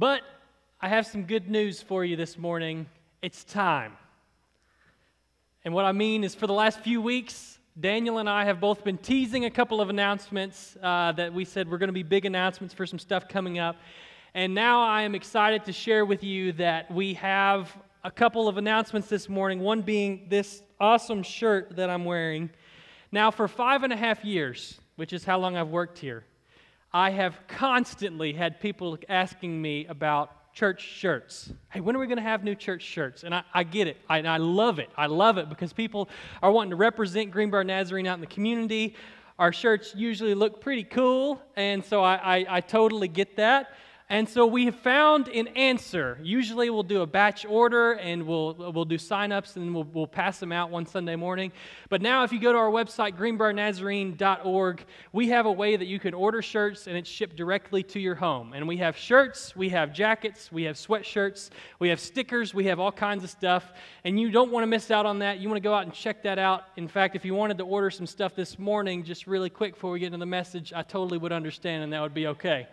But I have some good news for you this morning. It's time. And what I mean is, for the last few weeks, Daniel and I have both been teasing a couple of announcements uh, that we said were going to be big announcements for some stuff coming up. And now I am excited to share with you that we have a couple of announcements this morning, one being this awesome shirt that I'm wearing. Now, for five and a half years, which is how long I've worked here, I have constantly had people asking me about church shirts. Hey, when are we going to have new church shirts? And I, I get it. I, I love it. I love it because people are wanting to represent Greenbrier Nazarene out in the community. Our shirts usually look pretty cool, and so I, I, I totally get that. And so we have found an answer. Usually we'll do a batch order and we'll, we'll do sign-ups and we'll, we'll pass them out one Sunday morning. But now if you go to our website, greenbriernazarene.org, we have a way that you can order shirts and it's shipped directly to your home. And we have shirts, we have jackets, we have sweatshirts, we have stickers, we have all kinds of stuff. And you don't want to miss out on that. You want to go out and check that out. In fact, if you wanted to order some stuff this morning, just really quick before we get into the message, I totally would understand and that would be okay.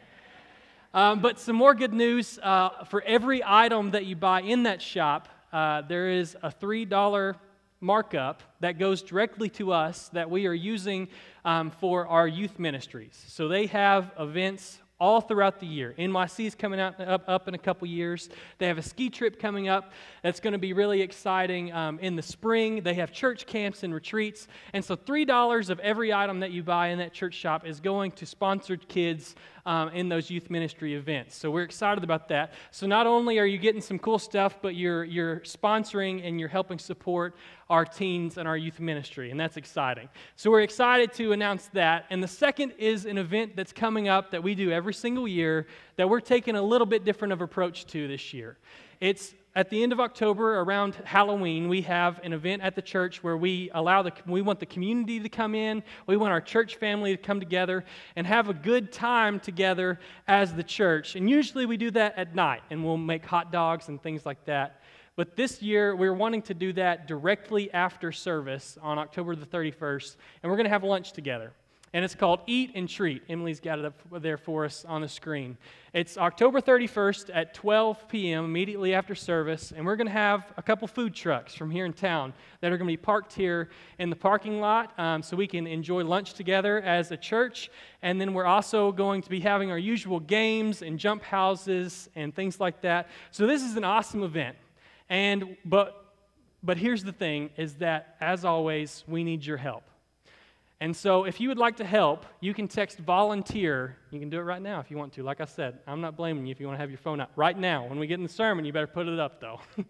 Um, but some more good news uh, for every item that you buy in that shop, uh, there is a $3 markup that goes directly to us that we are using um, for our youth ministries. So they have events all throughout the year. NYC is coming out up, up in a couple years. They have a ski trip coming up that's going to be really exciting um, in the spring. They have church camps and retreats. And so $3 of every item that you buy in that church shop is going to sponsored kids um, in those youth ministry events. So we're excited about that. So not only are you getting some cool stuff, but you're, you're sponsoring and you're helping support our teens and our youth ministry, and that's exciting. So we're excited to announce that. And the second is an event that's coming up that we do every single year that we're taking a little bit different of approach to this year. It's at the end of October, around Halloween, we have an event at the church where we allow the we want the community to come in. We want our church family to come together and have a good time together as the church. And usually we do that at night, and we'll make hot dogs and things like that. But this year, we're wanting to do that directly after service on October the 31st, and we're going to have lunch together and it's called Eat and Treat. Emily's got it up there for us on the screen. It's October 31st at 12 p.m., immediately after service, and we're going to have a couple food trucks from here in town that are going to be parked here in the parking lot um, so we can enjoy lunch together as a church. And then we're also going to be having our usual games and jump houses and things like that. So this is an awesome event. And but but here's the thing is that as always, we need your help. And so, if you would like to help, you can text volunteer. You can do it right now if you want to. Like I said, I'm not blaming you if you want to have your phone out. Right now, when we get in the sermon, you better put it up, though.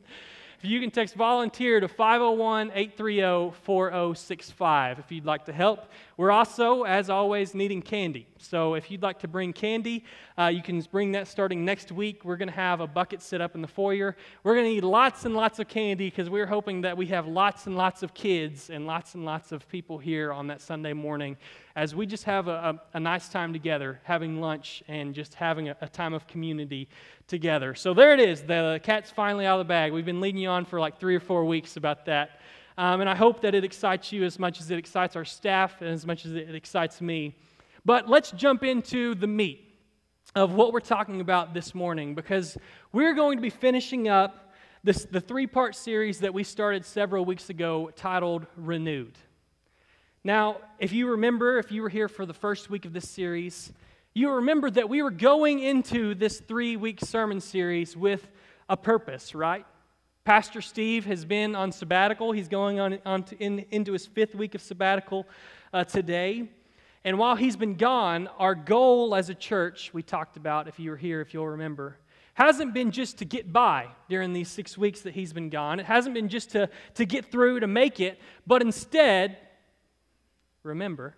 If you can text volunteer to 501 830 4065 if you'd like to help. We're also, as always, needing candy. So if you'd like to bring candy, uh, you can bring that starting next week. We're going to have a bucket set up in the foyer. We're going to need lots and lots of candy because we're hoping that we have lots and lots of kids and lots and lots of people here on that Sunday morning as we just have a, a, a nice time together, having lunch and just having a, a time of community together. So there it is. The cat's finally out of the bag. We've been leading you on for like three or four weeks about that. Um, and I hope that it excites you as much as it excites our staff and as much as it excites me. But let's jump into the meat of what we're talking about this morning because we're going to be finishing up this, the three part series that we started several weeks ago titled Renewed. Now, if you remember, if you were here for the first week of this series, you remember that we were going into this three week sermon series with a purpose, right? Pastor Steve has been on sabbatical. He's going on, on to, in, into his fifth week of sabbatical uh, today. And while he's been gone, our goal as a church, we talked about, if you were here, if you'll remember, hasn't been just to get by during these six weeks that he's been gone. It hasn't been just to, to get through, to make it, but instead, remember,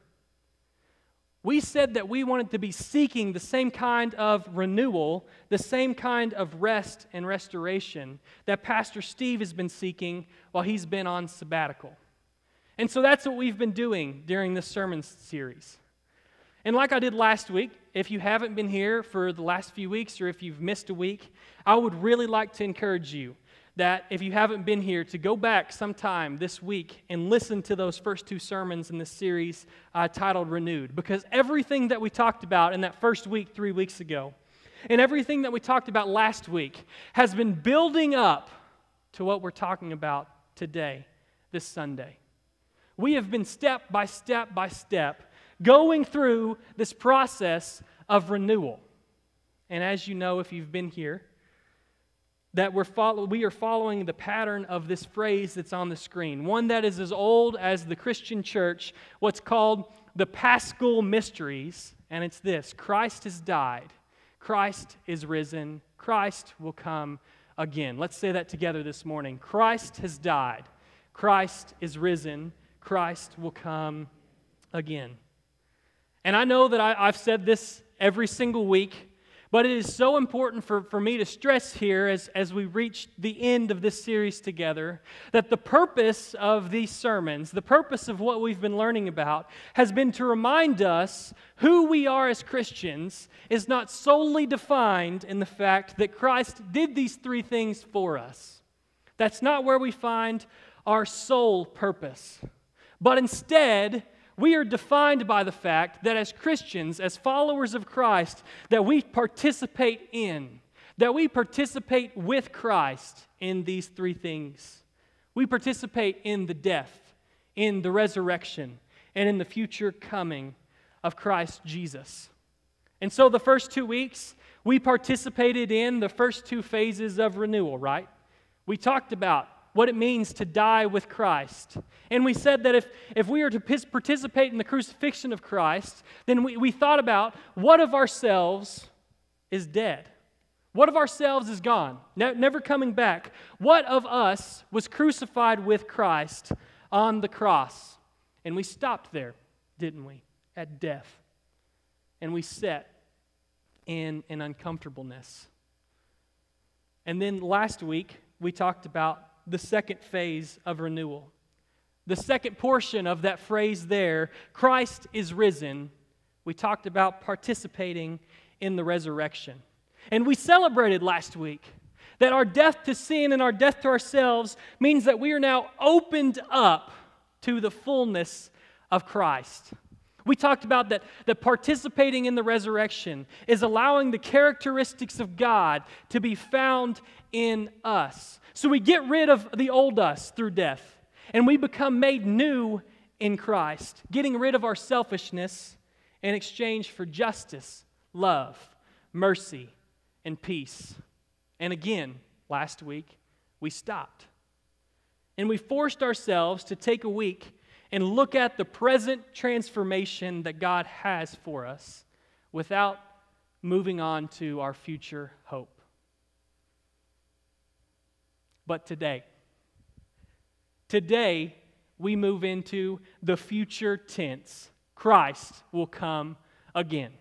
we said that we wanted to be seeking the same kind of renewal, the same kind of rest and restoration that Pastor Steve has been seeking while he's been on sabbatical. And so that's what we've been doing during this sermon series. And like I did last week, if you haven't been here for the last few weeks or if you've missed a week, I would really like to encourage you that if you haven't been here, to go back sometime this week and listen to those first two sermons in this series uh, titled Renewed. Because everything that we talked about in that first week, three weeks ago, and everything that we talked about last week has been building up to what we're talking about today, this Sunday. We have been step by step by step going through this process of renewal. And as you know, if you've been here, that we're follow, we are following the pattern of this phrase that's on the screen, one that is as old as the Christian church, what's called the Paschal Mysteries, and it's this Christ has died, Christ is risen, Christ will come again. Let's say that together this morning. Christ has died, Christ is risen, Christ will come again. And I know that I, have said this every single week but it is so important for, for me to stress here as, as we reach the end of this series together that the purpose of these sermons, the purpose of what we've been learning about, has been to remind us who we are as Christians is not solely defined in the fact that Christ did these three things for us. That's not where we find our sole purpose. But instead, we are defined by the fact that as Christians, as followers of Christ, that we participate in, that we participate with Christ in these three things. We participate in the death, in the resurrection, and in the future coming of Christ Jesus. And so the first two weeks, we participated in the first two phases of renewal, right? We talked about what it means to die with Christ. And we said that if, if we are to participate in the crucifixion of Christ, then we, we thought about what of ourselves is dead? What of ourselves is gone, ne- never coming back? What of us was crucified with Christ on the cross? And we stopped there, didn't we? At death. And we set in an uncomfortableness. And then last week, we talked about the second phase of renewal. The second portion of that phrase there, Christ is risen, we talked about participating in the resurrection. And we celebrated last week that our death to sin and our death to ourselves means that we are now opened up to the fullness of Christ. We talked about that, that participating in the resurrection is allowing the characteristics of God to be found in us. So we get rid of the old us through death, and we become made new in Christ, getting rid of our selfishness in exchange for justice, love, mercy, and peace. And again, last week, we stopped. And we forced ourselves to take a week and look at the present transformation that God has for us without moving on to our future hope. But today, today, we move into the future tense. Christ will come again.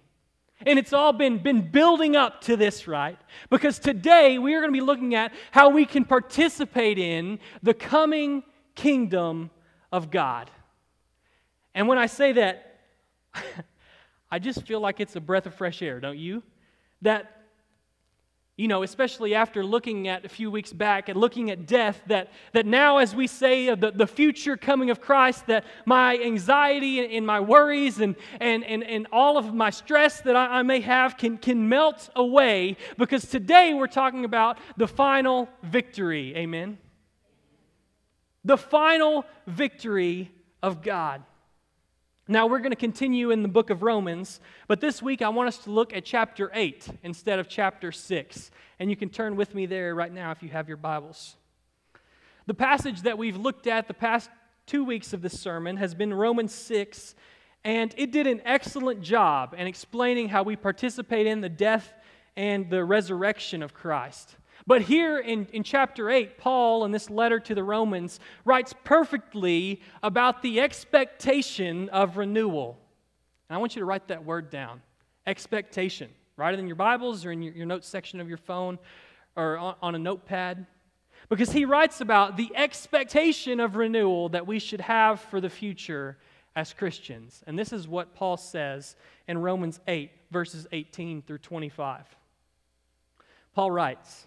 And it's all been, been building up to this, right? Because today we are going to be looking at how we can participate in the coming kingdom of God. And when I say that, I just feel like it's a breath of fresh air, don't you? That you know, especially after looking at a few weeks back and looking at death, that, that now as we say the, the future coming of Christ, that my anxiety and, and my worries and, and, and, and all of my stress that I, I may have can, can melt away because today we're talking about the final victory. Amen? The final victory of God. Now, we're going to continue in the book of Romans, but this week I want us to look at chapter 8 instead of chapter 6. And you can turn with me there right now if you have your Bibles. The passage that we've looked at the past two weeks of this sermon has been Romans 6, and it did an excellent job in explaining how we participate in the death and the resurrection of Christ. But here in, in chapter 8, Paul, in this letter to the Romans, writes perfectly about the expectation of renewal. And I want you to write that word down expectation. Write it in your Bibles or in your, your notes section of your phone or on, on a notepad. Because he writes about the expectation of renewal that we should have for the future as Christians. And this is what Paul says in Romans 8, verses 18 through 25. Paul writes,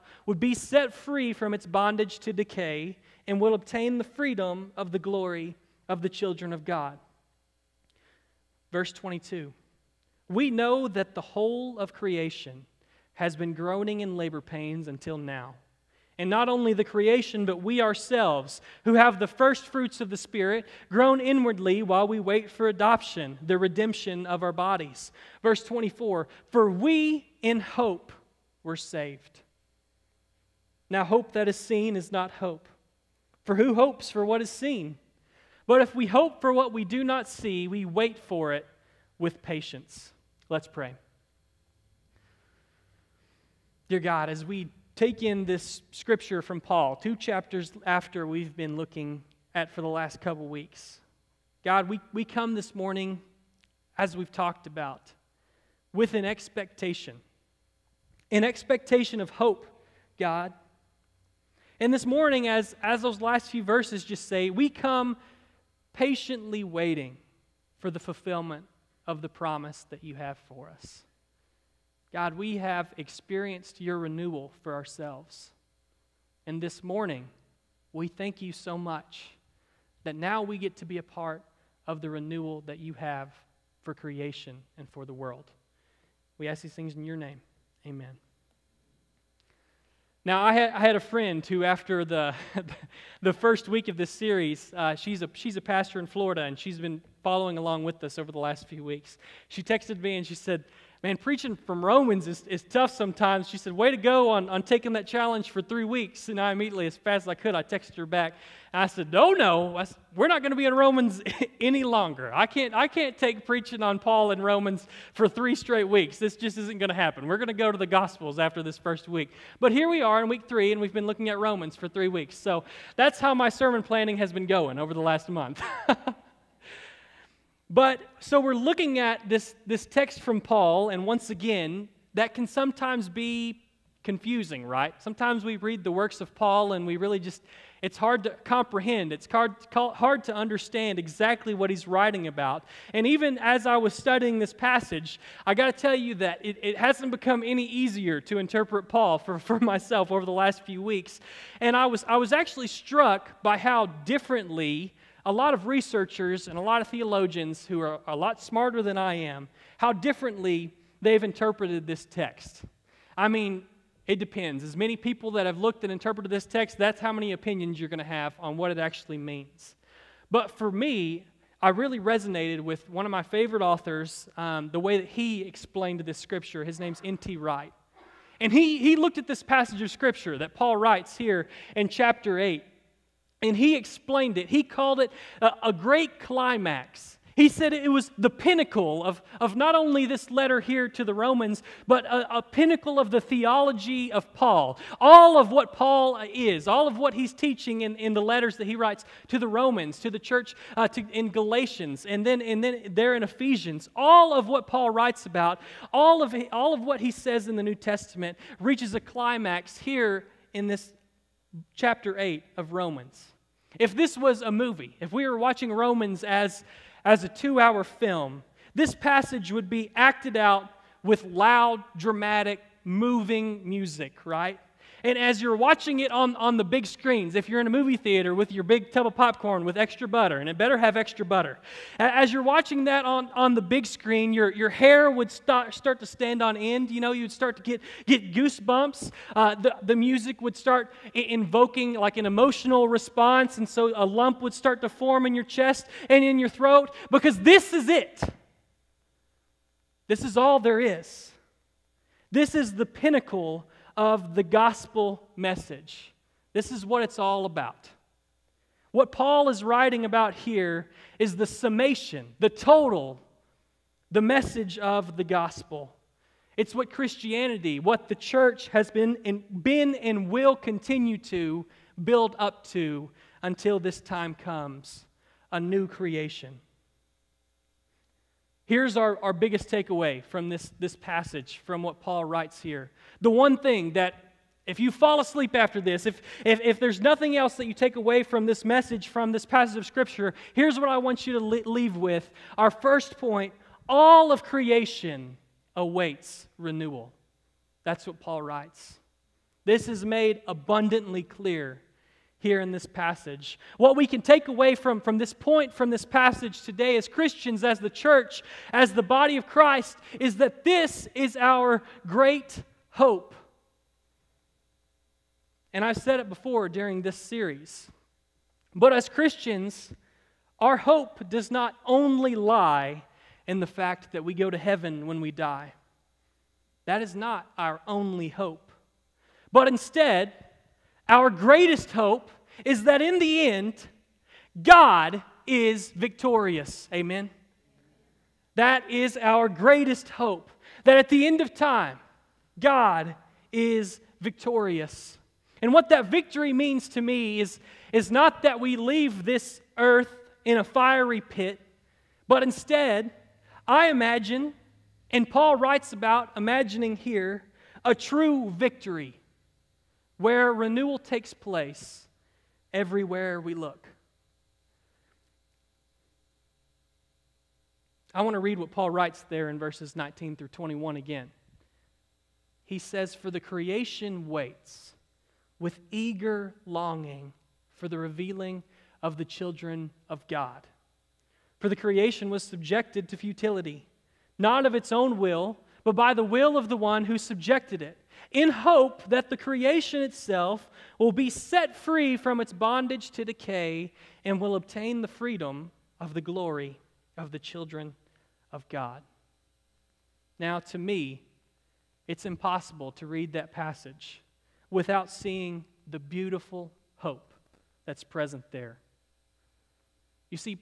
would be set free from its bondage to decay and will obtain the freedom of the glory of the children of God. Verse 22 We know that the whole of creation has been groaning in labor pains until now. And not only the creation, but we ourselves, who have the first fruits of the Spirit, groan inwardly while we wait for adoption, the redemption of our bodies. Verse 24 For we in hope were saved. Now, hope that is seen is not hope. For who hopes for what is seen? But if we hope for what we do not see, we wait for it with patience. Let's pray. Dear God, as we take in this scripture from Paul, two chapters after we've been looking at for the last couple weeks, God, we, we come this morning, as we've talked about, with an expectation, an expectation of hope, God. And this morning, as, as those last few verses just say, we come patiently waiting for the fulfillment of the promise that you have for us. God, we have experienced your renewal for ourselves. And this morning, we thank you so much that now we get to be a part of the renewal that you have for creation and for the world. We ask these things in your name. Amen. Now, I had, I had a friend who, after the, the first week of this series, uh, she's, a, she's a pastor in Florida, and she's been following along with us over the last few weeks. She texted me and she said, Man, preaching from Romans is, is tough sometimes. She said, Way to go on, on taking that challenge for three weeks. And I immediately, as fast as I could, I texted her back. I said, No, no, said, we're not going to be in Romans any longer. I can't, I can't take preaching on Paul in Romans for three straight weeks. This just isn't going to happen. We're going to go to the Gospels after this first week. But here we are in week three, and we've been looking at Romans for three weeks. So that's how my sermon planning has been going over the last month. But so we're looking at this, this text from Paul, and once again, that can sometimes be confusing, right? Sometimes we read the works of Paul and we really just, it's hard to comprehend. It's hard, hard to understand exactly what he's writing about. And even as I was studying this passage, I got to tell you that it, it hasn't become any easier to interpret Paul for, for myself over the last few weeks. And I was, I was actually struck by how differently a lot of researchers and a lot of theologians who are a lot smarter than I am, how differently they've interpreted this text. I mean, it depends. As many people that have looked and interpreted this text, that's how many opinions you're going to have on what it actually means. But for me, I really resonated with one of my favorite authors, um, the way that he explained this scripture. His name's N.T. Wright. And he, he looked at this passage of scripture that Paul writes here in chapter 8. And he explained it. He called it a, a, great climax. He said it was the pinnacle of, of not only this letter here to the Romans, but a, a pinnacle of the theology of Paul. All of what Paul is, all of what he's teaching in, in the letters that he writes to the Romans, to the church uh, to, in Galatians, and then, and then there in Ephesians, all of what Paul writes about, all of, all of what he says in the New Testament reaches a climax here in this chapter 8 of Romans. If this was a movie, if we were watching Romans as, as a two hour film, this passage would be acted out with loud, dramatic, moving music, right? And as you're watching it on, on the big screens, if you're in a movie theater with your big tub of popcorn with extra butter, and it better have extra butter, as you're watching that on, on the big screen, your, your hair would start, start to stand on end. You know, you'd start to get, get goosebumps. Uh, the, the music would start invoking like an emotional response, and so a lump would start to form in your chest and in your throat because this is it. This is all there is. This is the pinnacle of the gospel message. This is what it's all about. What Paul is writing about here is the summation, the total, the message of the gospel. It's what Christianity, what the church has been and, been and will continue to build up to until this time comes a new creation. Here's our, our biggest takeaway from this, this passage, from what Paul writes here. The one thing that, if you fall asleep after this, if, if, if there's nothing else that you take away from this message, from this passage of Scripture, here's what I want you to leave with. Our first point all of creation awaits renewal. That's what Paul writes. This is made abundantly clear here in this passage. What we can take away from, from this point, from this passage today, as Christians, as the church, as the body of Christ, is that this is our great hope. And I've said it before during this series. But as Christians, our hope does not only lie in the fact that we go to heaven when we die. That is not our only hope. But instead, our greatest hope is that in the end, God is victorious. Amen. That is our greatest hope. That at the end of time, God is victorious. And what that victory means to me is, is not that we leave this earth in a fiery pit, but instead, I imagine, and Paul writes about imagining here, a true victory where renewal takes place everywhere we look. I want to read what Paul writes there in verses 19 through 21 again. He says, For the creation waits with eager longing for the revealing of the children of God. For the creation was subjected to futility, not of its own will, but by the will of the one who subjected it in hope that the creation itself will be set free from its bondage to decay and will obtain the freedom of the glory of the children of God. Now, to me, it's impossible to read that passage without seeing the beautiful hope that's present there. You see,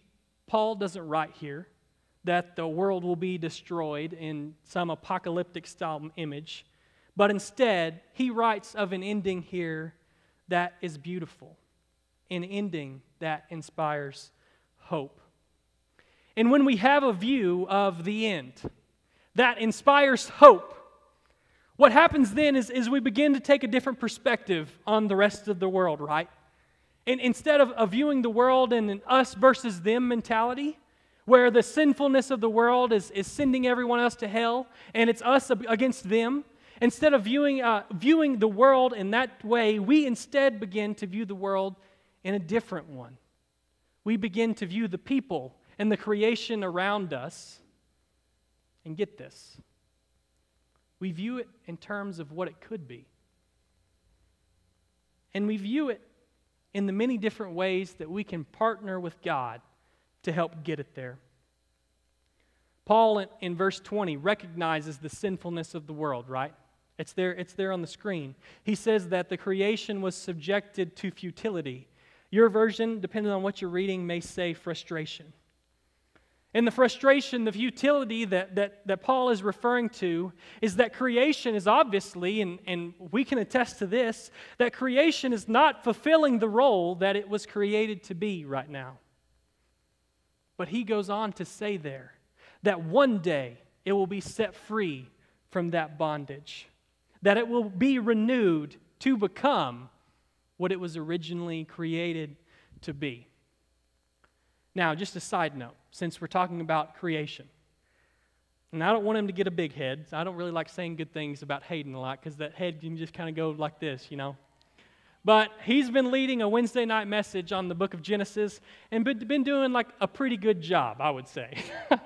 Paul doesn't write here that the world will be destroyed in some apocalyptic style image. But instead, he writes of an ending here that is beautiful, an ending that inspires hope. And when we have a view of the end that inspires hope, what happens then is, is we begin to take a different perspective on the rest of the world, right? And instead of, of viewing the world in an us versus them mentality, where the sinfulness of the world is, is sending everyone else to hell and it's us against them, Instead of viewing, uh, viewing the world in that way, we instead begin to view the world in a different one. We begin to view the people and the creation around us. And get this we view it in terms of what it could be. And we view it in the many different ways that we can partner with God to help get it there. Paul, in, in verse 20, recognizes the sinfulness of the world, right? It's there, it's there on the screen. He says that the creation was subjected to futility. Your version, depending on what you're reading, may say frustration. And the frustration, the futility that, that, that Paul is referring to is that creation is obviously, and, and we can attest to this, that creation is not fulfilling the role that it was created to be right now. But he goes on to say there that one day it will be set free from that bondage that it will be renewed to become what it was originally created to be. Now, just a side note, since we're talking about creation, and I don't want him to get a big head. I don't really like saying good things about Hayden a lot because that head can just kind of go like this, you know. But he's been leading a Wednesday night message on the book of Genesis and been doing like a pretty good job, I would say.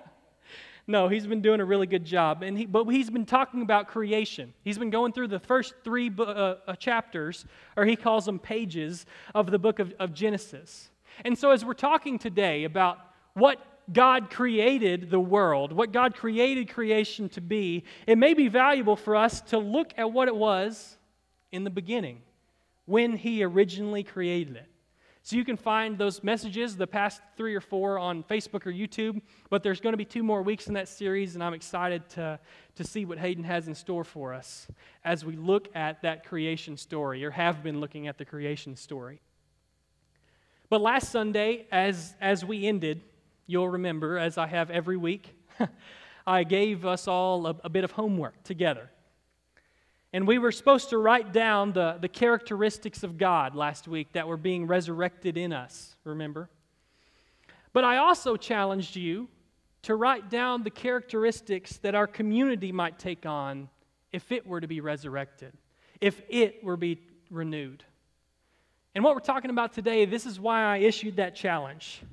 No, he's been doing a really good job. And he, but he's been talking about creation. He's been going through the first three uh, uh, chapters, or he calls them pages, of the book of, of Genesis. And so, as we're talking today about what God created the world, what God created creation to be, it may be valuable for us to look at what it was in the beginning, when He originally created it. So you can find those messages, the past three or four, on Facebook or YouTube. But there's going to be two more weeks in that series, and I'm excited to, to see what Hayden has in store for us as we look at that creation story, or have been looking at the creation story. But last Sunday, as, as we ended, you'll remember, as I have every week, I gave us all a, a bit of homework together. And we were supposed to write down the, the characteristics of God last week that were being resurrected in us, remember? But I also challenged you to write down the characteristics that our community might take on if it were to be resurrected, if it were to be renewed. And what we're talking about today, this is why I issued that challenge.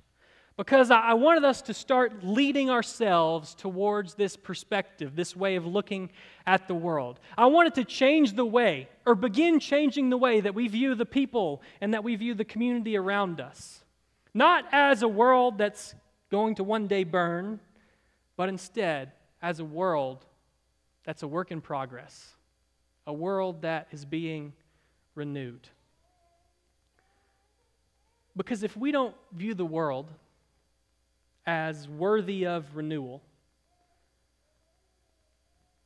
Because I wanted us to start leading ourselves towards this perspective, this way of looking at the world. I wanted to change the way, or begin changing the way that we view the people and that we view the community around us. Not as a world that's going to one day burn, but instead as a world that's a work in progress, a world that is being renewed. Because if we don't view the world as worthy of renewal,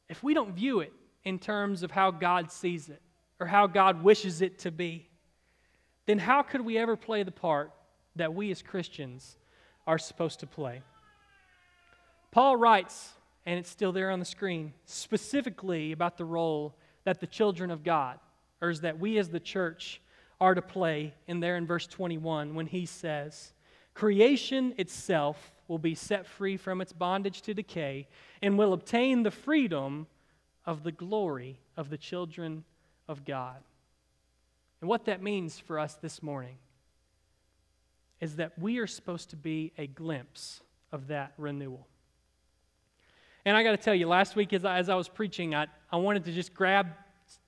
if we don't view it in terms of how God sees it or how God wishes it to be, then how could we ever play the part that we as Christians are supposed to play? Paul writes, and it's still there on the screen, specifically about the role that the children of God, or is that we as the church, are to play in there in verse 21 when he says, Creation itself will be set free from its bondage to decay and will obtain the freedom of the glory of the children of God. And what that means for us this morning is that we are supposed to be a glimpse of that renewal. And I got to tell you, last week as I, as I was preaching, I, I wanted to just grab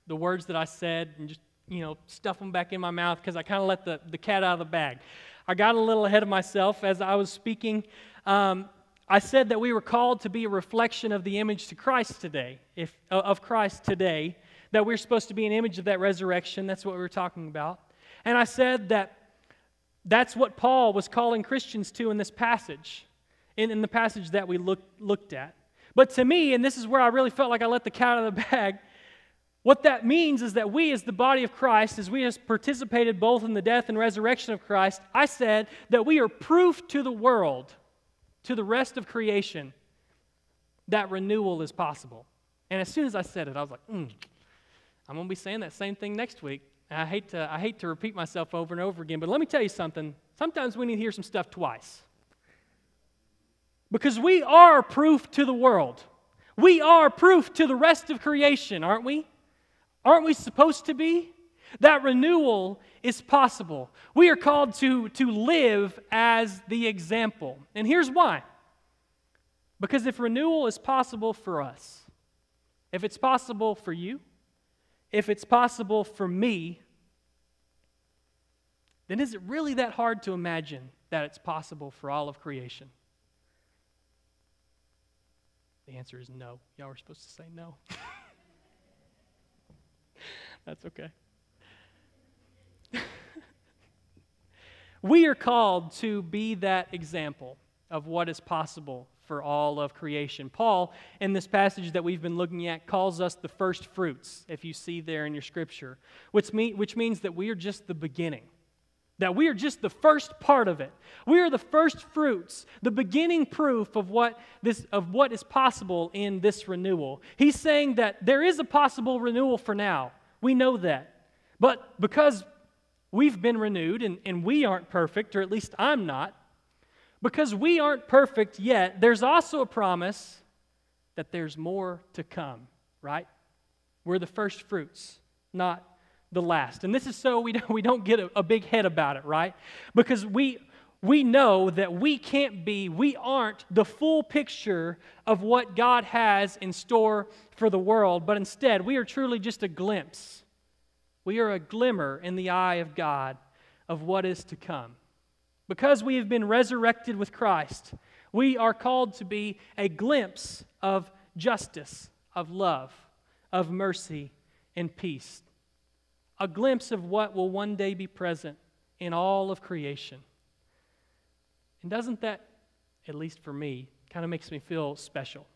the words that I said and just, you know, stuff them back in my mouth because I kind of let the, the cat out of the bag. I got a little ahead of myself as I was speaking. Um, I said that we were called to be a reflection of the image to Christ today, if, of Christ today, that we're supposed to be an image of that resurrection. That's what we were talking about. And I said that that's what Paul was calling Christians to in this passage, in, in the passage that we look, looked at. But to me, and this is where I really felt like I let the cat out of the bag, what that means is that we, as the body of Christ, as we have participated both in the death and resurrection of Christ, I said that we are proof to the world, to the rest of creation, that renewal is possible. And as soon as I said it, I was like, mm, I'm going to be saying that same thing next week. I hate, to, I hate to repeat myself over and over again, but let me tell you something. Sometimes we need to hear some stuff twice. Because we are proof to the world. We are proof to the rest of creation, aren't we? Aren't we supposed to be? That renewal is possible. We are called to, to live as the example. And here's why. Because if renewal is possible for us, if it's possible for you, if it's possible for me, then is it really that hard to imagine that it's possible for all of creation? The answer is no. Y'all were supposed to say no. That's okay. we are called to be that example of what is possible for all of creation. Paul, in this passage that we've been looking at, calls us the first fruits, if you see there in your scripture, which, mean, which means that we are just the beginning. That we are just the first part of it. We are the first fruits, the beginning proof of what, this, of what is possible in this renewal. He's saying that there is a possible renewal for now. We know that. But because we've been renewed and, and we aren't perfect, or at least I'm not, because we aren't perfect yet, there's also a promise that there's more to come, right? We're the first fruits, not the last. And this is so we don't, we don't get a, a big head about it, right? Because we, we know that we can't be, we aren't the full picture of what God has in store for the world, but instead we are truly just a glimpse. We are a glimmer in the eye of God of what is to come. Because we have been resurrected with Christ, we are called to be a glimpse of justice, of love, of mercy, and peace a glimpse of what will one day be present in all of creation. And doesn't that, at least for me, kind of makes me feel special?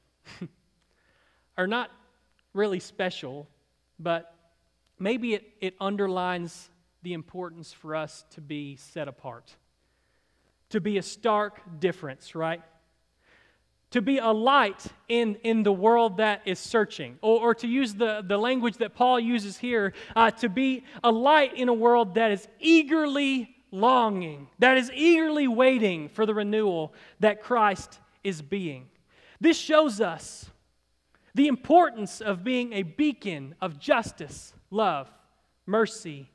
or not really special, but maybe it, it underlines the importance for us to be set apart, to be a stark difference, right? to be a light in, in the world that is searching. Or, or to use the, the language that Paul uses here, uh, to be a light in a world that is eagerly longing, that is eagerly waiting for the renewal that Christ is being. This shows us the importance of being a beacon of justice, love, mercy,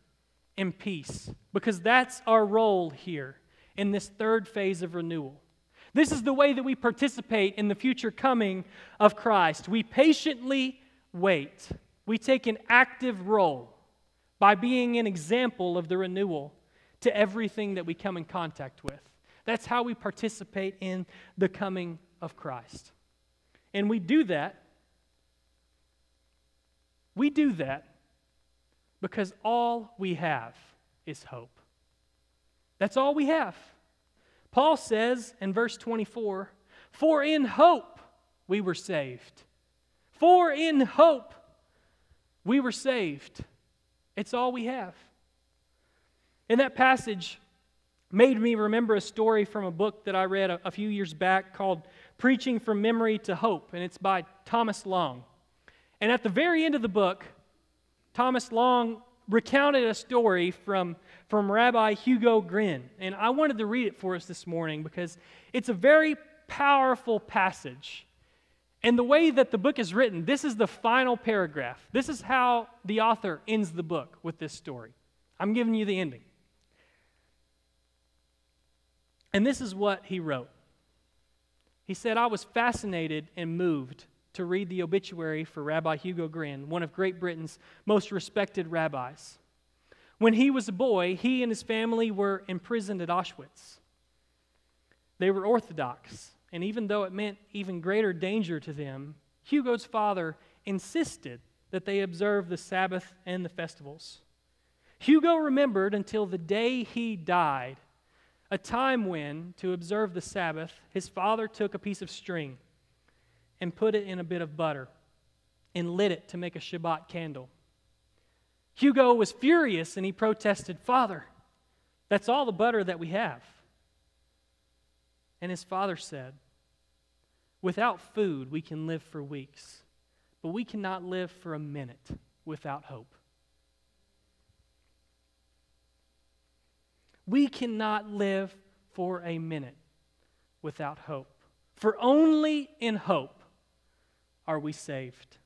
and peace, because that's our role here in this third phase of renewal. This is the way that we participate in the future coming of Christ. We patiently wait. We take an active role by being an example of the renewal to everything that we come in contact with. That's how we participate in the coming of Christ. And we do that. We do that because all we have is hope. That's all we have. Paul says in verse 24, For in hope we were saved. For in hope we were saved. It's all we have. And that passage made me remember a story from a book that I read a, a few years back called Preaching from Memory to Hope, and it's by Thomas Long. And at the very end of the book, Thomas Long recounted a story from, from Rabbi Hugo Gryn. And I wanted to read it for us this morning because it's a very powerful passage. And the way that the book is written, this is the final paragraph. This is how the author ends the book with this story. I'm giving you the ending. And this is what he wrote. He said, I was fascinated and moved to read the obituary for Rabbi Hugo Gryn, one of Great Britain's most respected rabbis. When he was a boy, he and his family were imprisoned at Auschwitz. They were Orthodox, and even though it meant even greater danger to them, Hugo's father insisted that they observe the Sabbath and the festivals. Hugo remembered until the day he died a time when, to observe the Sabbath, his father took a piece of string and put it in a bit of butter and lit it to make a Shabbat candle. Hugo was furious and he protested, Father, that's all the butter that we have. And his father said, Without food, we can live for weeks, but we cannot live for a minute without hope. We cannot live for a minute without hope. For only in hope are we saved.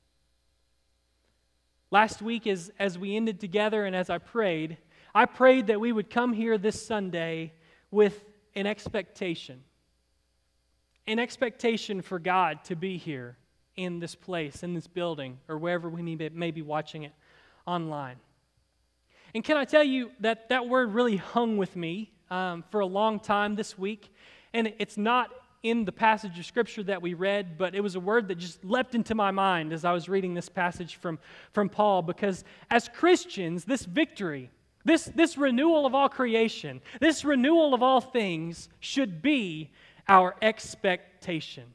Last week, as, as we ended together and as I prayed, I prayed that we would come here this Sunday with an expectation. An expectation for God to be here in this place, in this building, or wherever we may, be watching it online. And can I tell you that that word really hung with me um, for a long time this week? And it's not in the passage of scripture that we read, but it was a word that just leapt into my mind as I was reading this passage from, from Paul. Because as Christians, this victory, this, this renewal of all creation, this renewal of all things should be our expectation.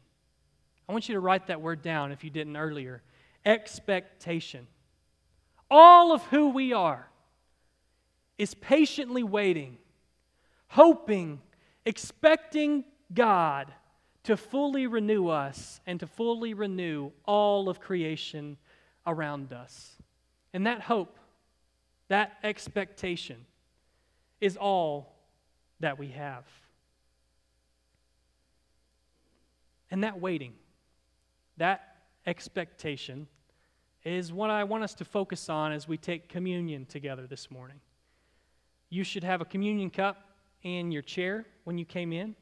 I want you to write that word down if you didn't earlier. Expectation. All of who we are is patiently waiting, hoping, expecting God to fully renew us and to fully renew all of creation around us. And that hope, that expectation, is all that we have. And that waiting, that expectation, is what I want us to focus on as we take communion together this morning. You should have a communion cup in your chair when you came in.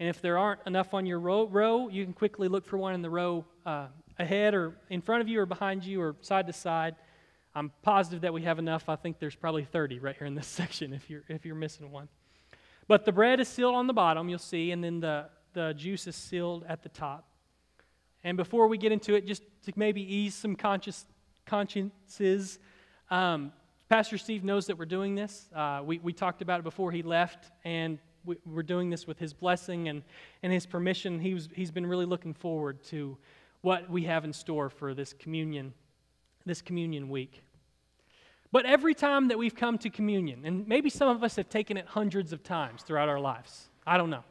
And if there aren't enough on your row, row you can quickly look for one in the row uh, ahead or in front of you or behind you or side to side. I'm positive that we have enough. I think there's probably 30 right here in this section if you're, if you're missing one. But the bread is sealed on the bottom, you'll see, and then the, the juice is sealed at the top. And before we get into it, just to maybe ease some conscious, consciences, um, Pastor Steve knows that we're doing this. Uh, we, we talked about it before he left, and we, are doing this with his blessing and, and his permission. He was, he's been really looking forward to what we have in store for this communion, this communion week. But every time that we've come to communion, and maybe some of us have taken it hundreds of times throughout our lives, I don't know.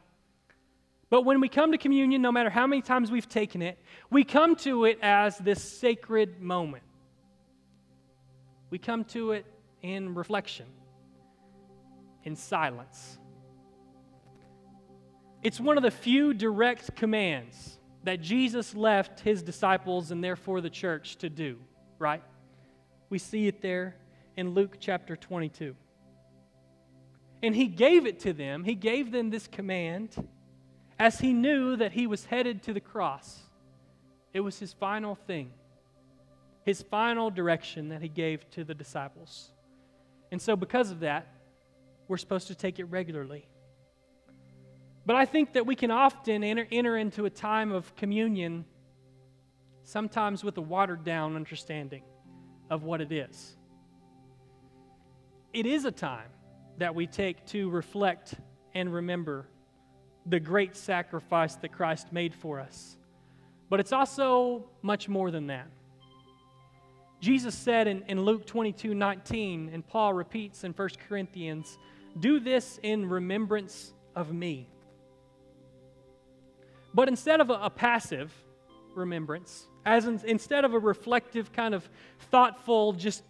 But when we come to communion, no matter how many times we've taken it, we come to it as this sacred moment. We come to it in reflection, in silence. It's one of the few direct commands that Jesus left his disciples and therefore the church to do, right? We see it there in Luke chapter 22. And he gave it to them, he gave them this command as he knew that he was headed to the cross. It was his final thing, his final direction that he gave to the disciples. And so, because of that, we're supposed to take it regularly. But I think that we can often enter, enter into a time of communion, sometimes with a watered down understanding of what it is. It is a time that we take to reflect and remember the great sacrifice that Christ made for us. But it's also much more than that. Jesus said in, in Luke 22 19, and Paul repeats in 1 Corinthians, Do this in remembrance of me. But instead of a, a passive remembrance, as in, instead of a reflective, kind of thoughtful, just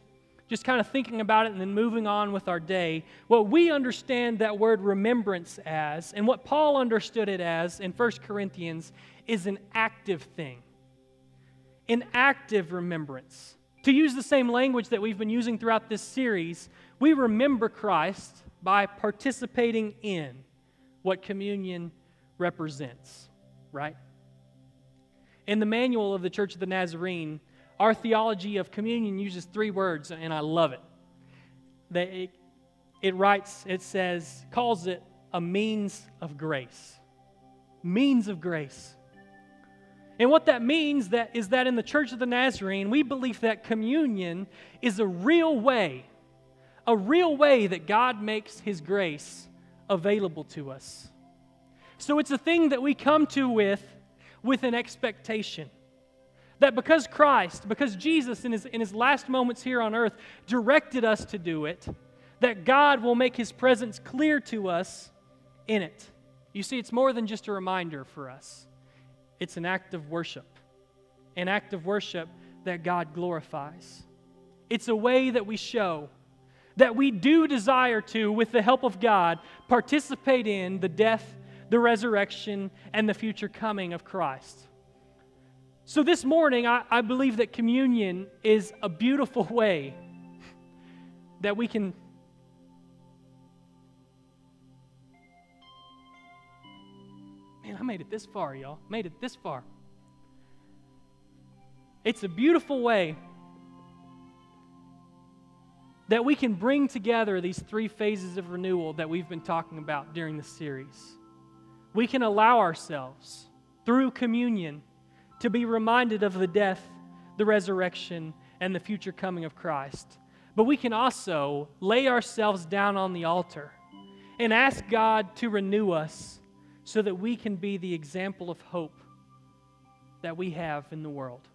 just kind of thinking about it and then moving on with our day, what we understand that word remembrance as, and what Paul understood it as in 1 Corinthians, is an active thing. An active remembrance. To use the same language that we've been using throughout this series, we remember Christ by participating in what communion represents, right? In the manual of the Church of the Nazarene, our theology of communion uses three words, and I love it. They, it, it writes, it says, calls it a means of grace. Means of grace. And what that means that is that in the Church of the Nazarene, we believe that communion is a real way, a real way that God makes his grace available to us. So it's a thing that we come to with with an expectation. That because Christ, because Jesus in his, in his last moments here on earth directed us to do it, that God will make his presence clear to us in it. You see, it's more than just a reminder for us, it's an act of worship, an act of worship that God glorifies. It's a way that we show that we do desire to, with the help of God, participate in the death, the resurrection, and the future coming of Christ. So, this morning, I, I believe that communion is a beautiful way that we can Man, I made it this far, y'all. Made it this far. It's a beautiful way that we can bring together these three phases of renewal that we've been talking about during the series. We can allow ourselves through communion to be reminded of the death, the resurrection, and the future coming of Christ. But we can also lay ourselves down on the altar and ask God to renew us so that we can be the example of hope that we have in the world.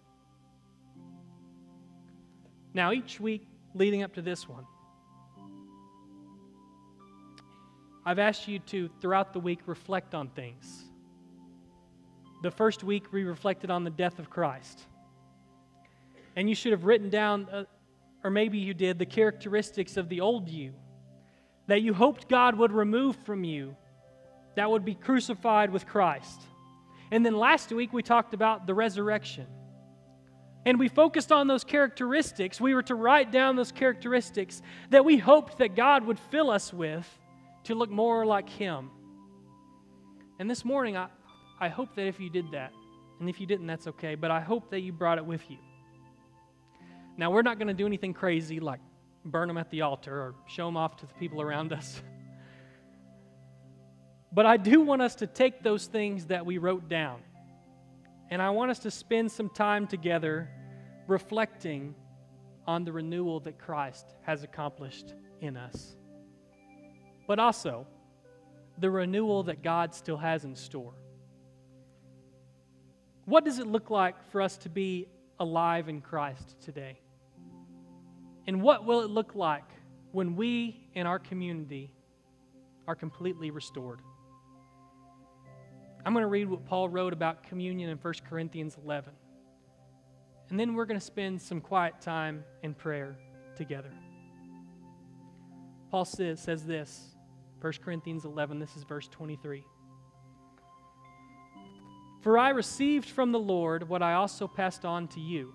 Now, each week leading up to this one, I've asked you to, throughout the week, reflect on things the first week we reflected on the death of Christ. And you should have written down, uh, or maybe you did, the characteristics of the old you that you hoped God would remove from you, that would be crucified with Christ. And then last week we talked about the resurrection. And we focused on those characteristics. We were to write down those characteristics that we hoped that God would fill us with to look more like Him. And this morning, I, I hope that if you did that, and if you didn't, that's okay, but I hope that you brought it with you. Now, we're not going to do anything crazy like burn them at the altar or show them off to the people around us. But I do want us to take those things that we wrote down, and I want us to spend some time together reflecting on the renewal that Christ has accomplished in us. But also, the renewal that God still has in store. What does it look like for us to be alive in Christ today? And what will it look like when we in our community are completely restored? I'm going to read what Paul wrote about communion in 1 Corinthians 11. And then we're going to spend some quiet time in prayer together. Paul says, says this, 1 Corinthians 11, this is verse 23. For I received from the Lord what I also passed on to you.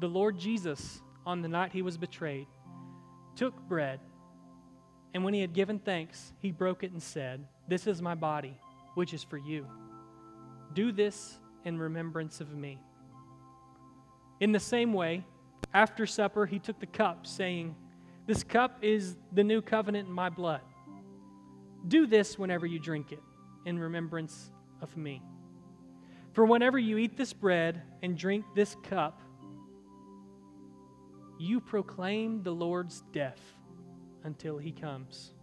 The Lord Jesus, on the night he was betrayed, took bread, and when he had given thanks, he broke it and said, This is my body, which is for you. Do this in remembrance of me. In the same way, after supper, he took the cup, saying, This cup is the new covenant in my blood. Do this whenever you drink it, in remembrance of me. For whenever you eat this bread and drink this cup, you proclaim the Lord's death until he comes.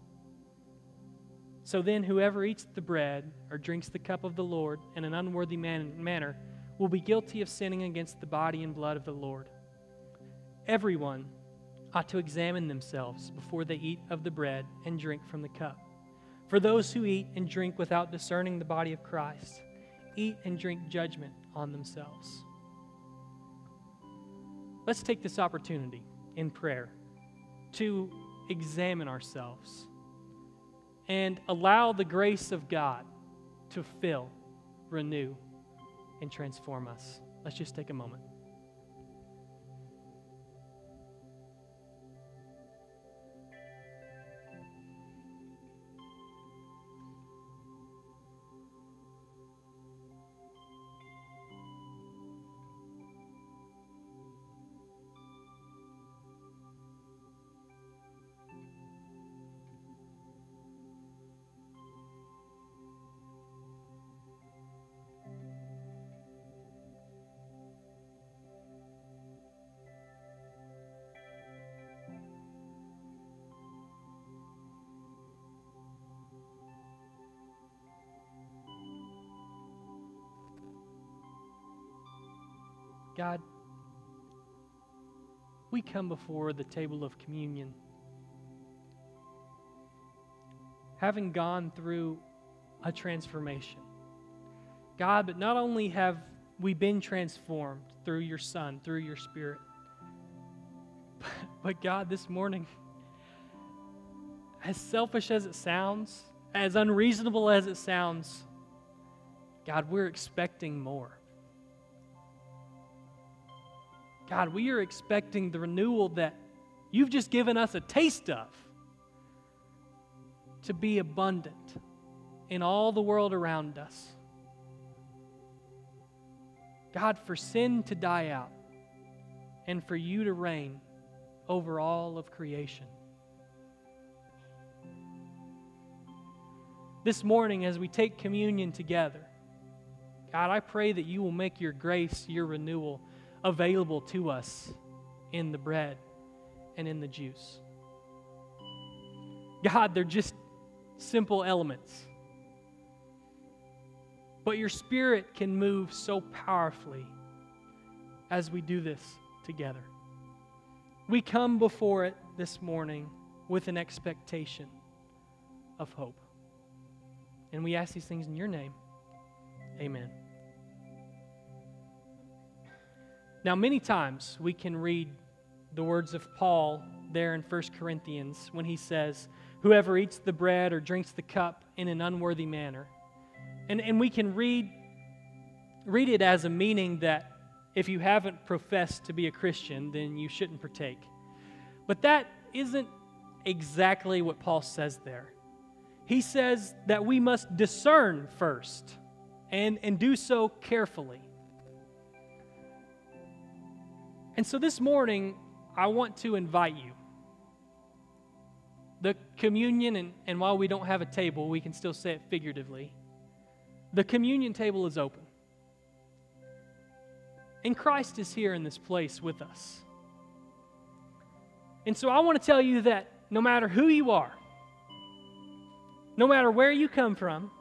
So then, whoever eats the bread or drinks the cup of the Lord in an unworthy man- manner will be guilty of sinning against the body and blood of the Lord. Everyone ought to examine themselves before they eat of the bread and drink from the cup. For those who eat and drink without discerning the body of Christ eat and drink judgment on themselves. Let's take this opportunity in prayer to examine ourselves and allow the grace of God to fill, renew, and transform us. Let's just take a moment. Come before the table of communion having gone through a transformation. God, but not only have we been transformed through your Son, through your Spirit, but God, this morning, as selfish as it sounds, as unreasonable as it sounds, God, we're expecting more. God, we are expecting the renewal that you've just given us a taste of to be abundant in all the world around us. God, for sin to die out and for you to reign over all of creation. This morning, as we take communion together, God, I pray that you will make your grace, your renewal, available to us in the bread and in the juice. God, they're just simple elements. But your spirit can move so powerfully as we do this together. We come before it this morning with an expectation of hope. And we ask these things in your name. Amen. Now, many times we can read the words of Paul there in 1 Corinthians when he says, Whoever eats the bread or drinks the cup in an unworthy manner. And, and we can read, read it as a meaning that if you haven't professed to be a Christian, then you shouldn't partake. But that isn't exactly what Paul says there. He says that we must discern first and, and do so carefully. And so this morning, I want to invite you. The communion, and, and while we don't have a table, we can still say it figuratively. The communion table is open. And Christ is here in this place with us. And so I want to tell you that no matter who you are, no matter where you come from,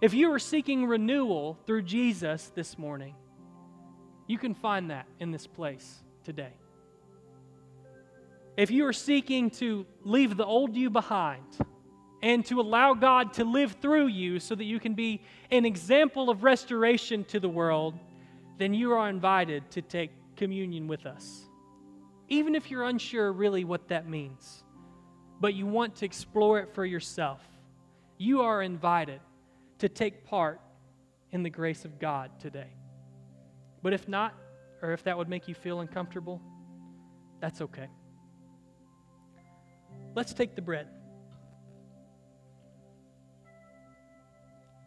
if you are seeking renewal through Jesus this morning, you can find that in this place today. If you are seeking to leave the old you behind and to allow God to live through you so that you can be an example of restoration to the world, then you are invited to take communion with us. Even if you're unsure really what that means, but you want to explore it for yourself, you are invited to take part in the grace of God today. But if not, or if that would make you feel uncomfortable, that's okay. Let's take the bread.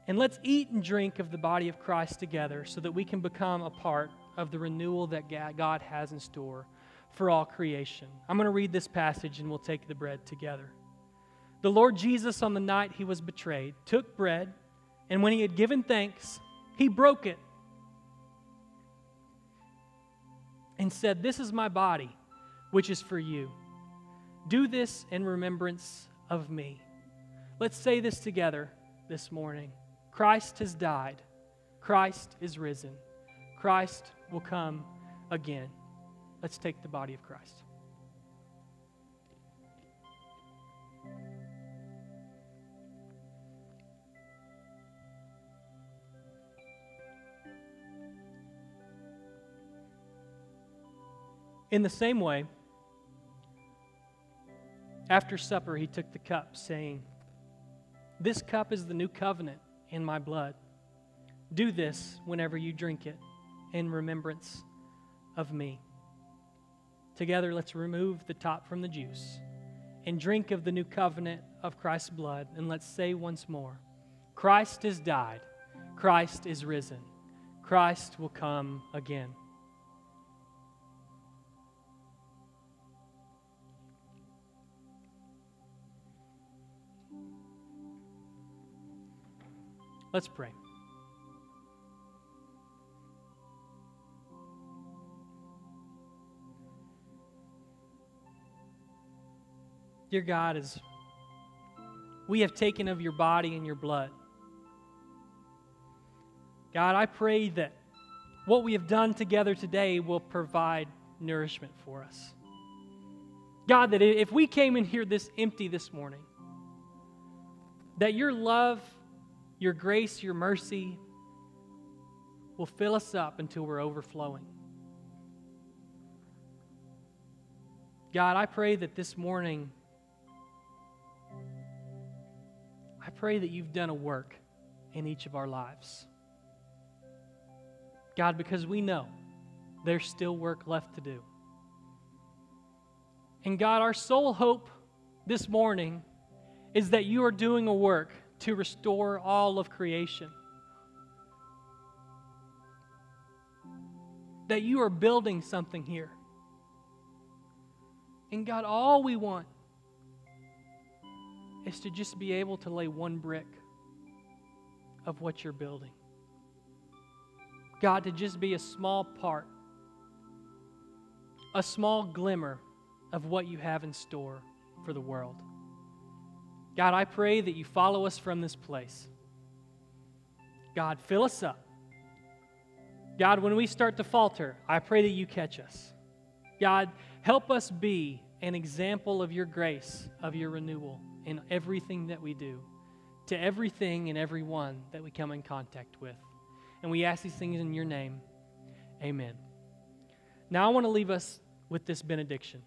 And let's eat and drink of the body of Christ together so that we can become a part of the renewal that God has in store for all creation. I'm going to read this passage and we'll take the bread together. The Lord Jesus, on the night he was betrayed, took bread, and when he had given thanks, he broke it and said, This is my body, which is for you. Do this in remembrance of me. Let's say this together this morning. Christ has died. Christ is risen. Christ will come again. Let's take the body of Christ. In the same way, after supper, he took the cup, saying, This cup is the new covenant in my blood. Do this whenever you drink it in remembrance of me. Together, let's remove the top from the juice and drink of the new covenant of Christ's blood. And let's say once more Christ has died, Christ is risen, Christ will come again. Let's pray. Dear God, as we have taken of your body and your blood, God, I pray that what we have done together today will provide nourishment for us. God, that if we came in here this empty this morning, that your love your grace, your mercy will fill us up until we're overflowing. God, I pray that this morning, I pray that you've done a work in each of our lives. God, because we know there's still work left to do. And God, our sole hope this morning is that you are doing a work to restore all of creation. That you are building something here. And God, all we want is to just be able to lay one brick of what you're building. God, to just be a small part, a small glimmer of what you have in store for the world. God, I pray that you follow us from this place. God, fill us up. God, when we start to falter, I pray that you catch us. God, help us be an example of your grace, of your renewal in everything that we do, to everything and everyone that we come in contact with. And we ask these things in your name. Amen. Now I want to leave us with this benediction.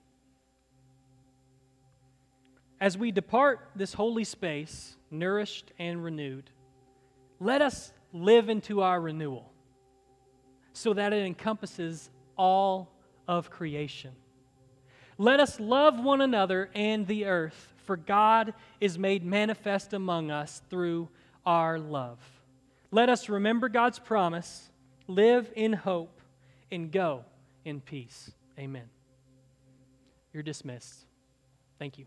As we depart this holy space, nourished and renewed, let us live into our renewal so that it encompasses all of creation. Let us love one another and the earth, for God is made manifest among us through our love. Let us remember God's promise, live in hope, and go in peace. Amen. You're dismissed. Thank you.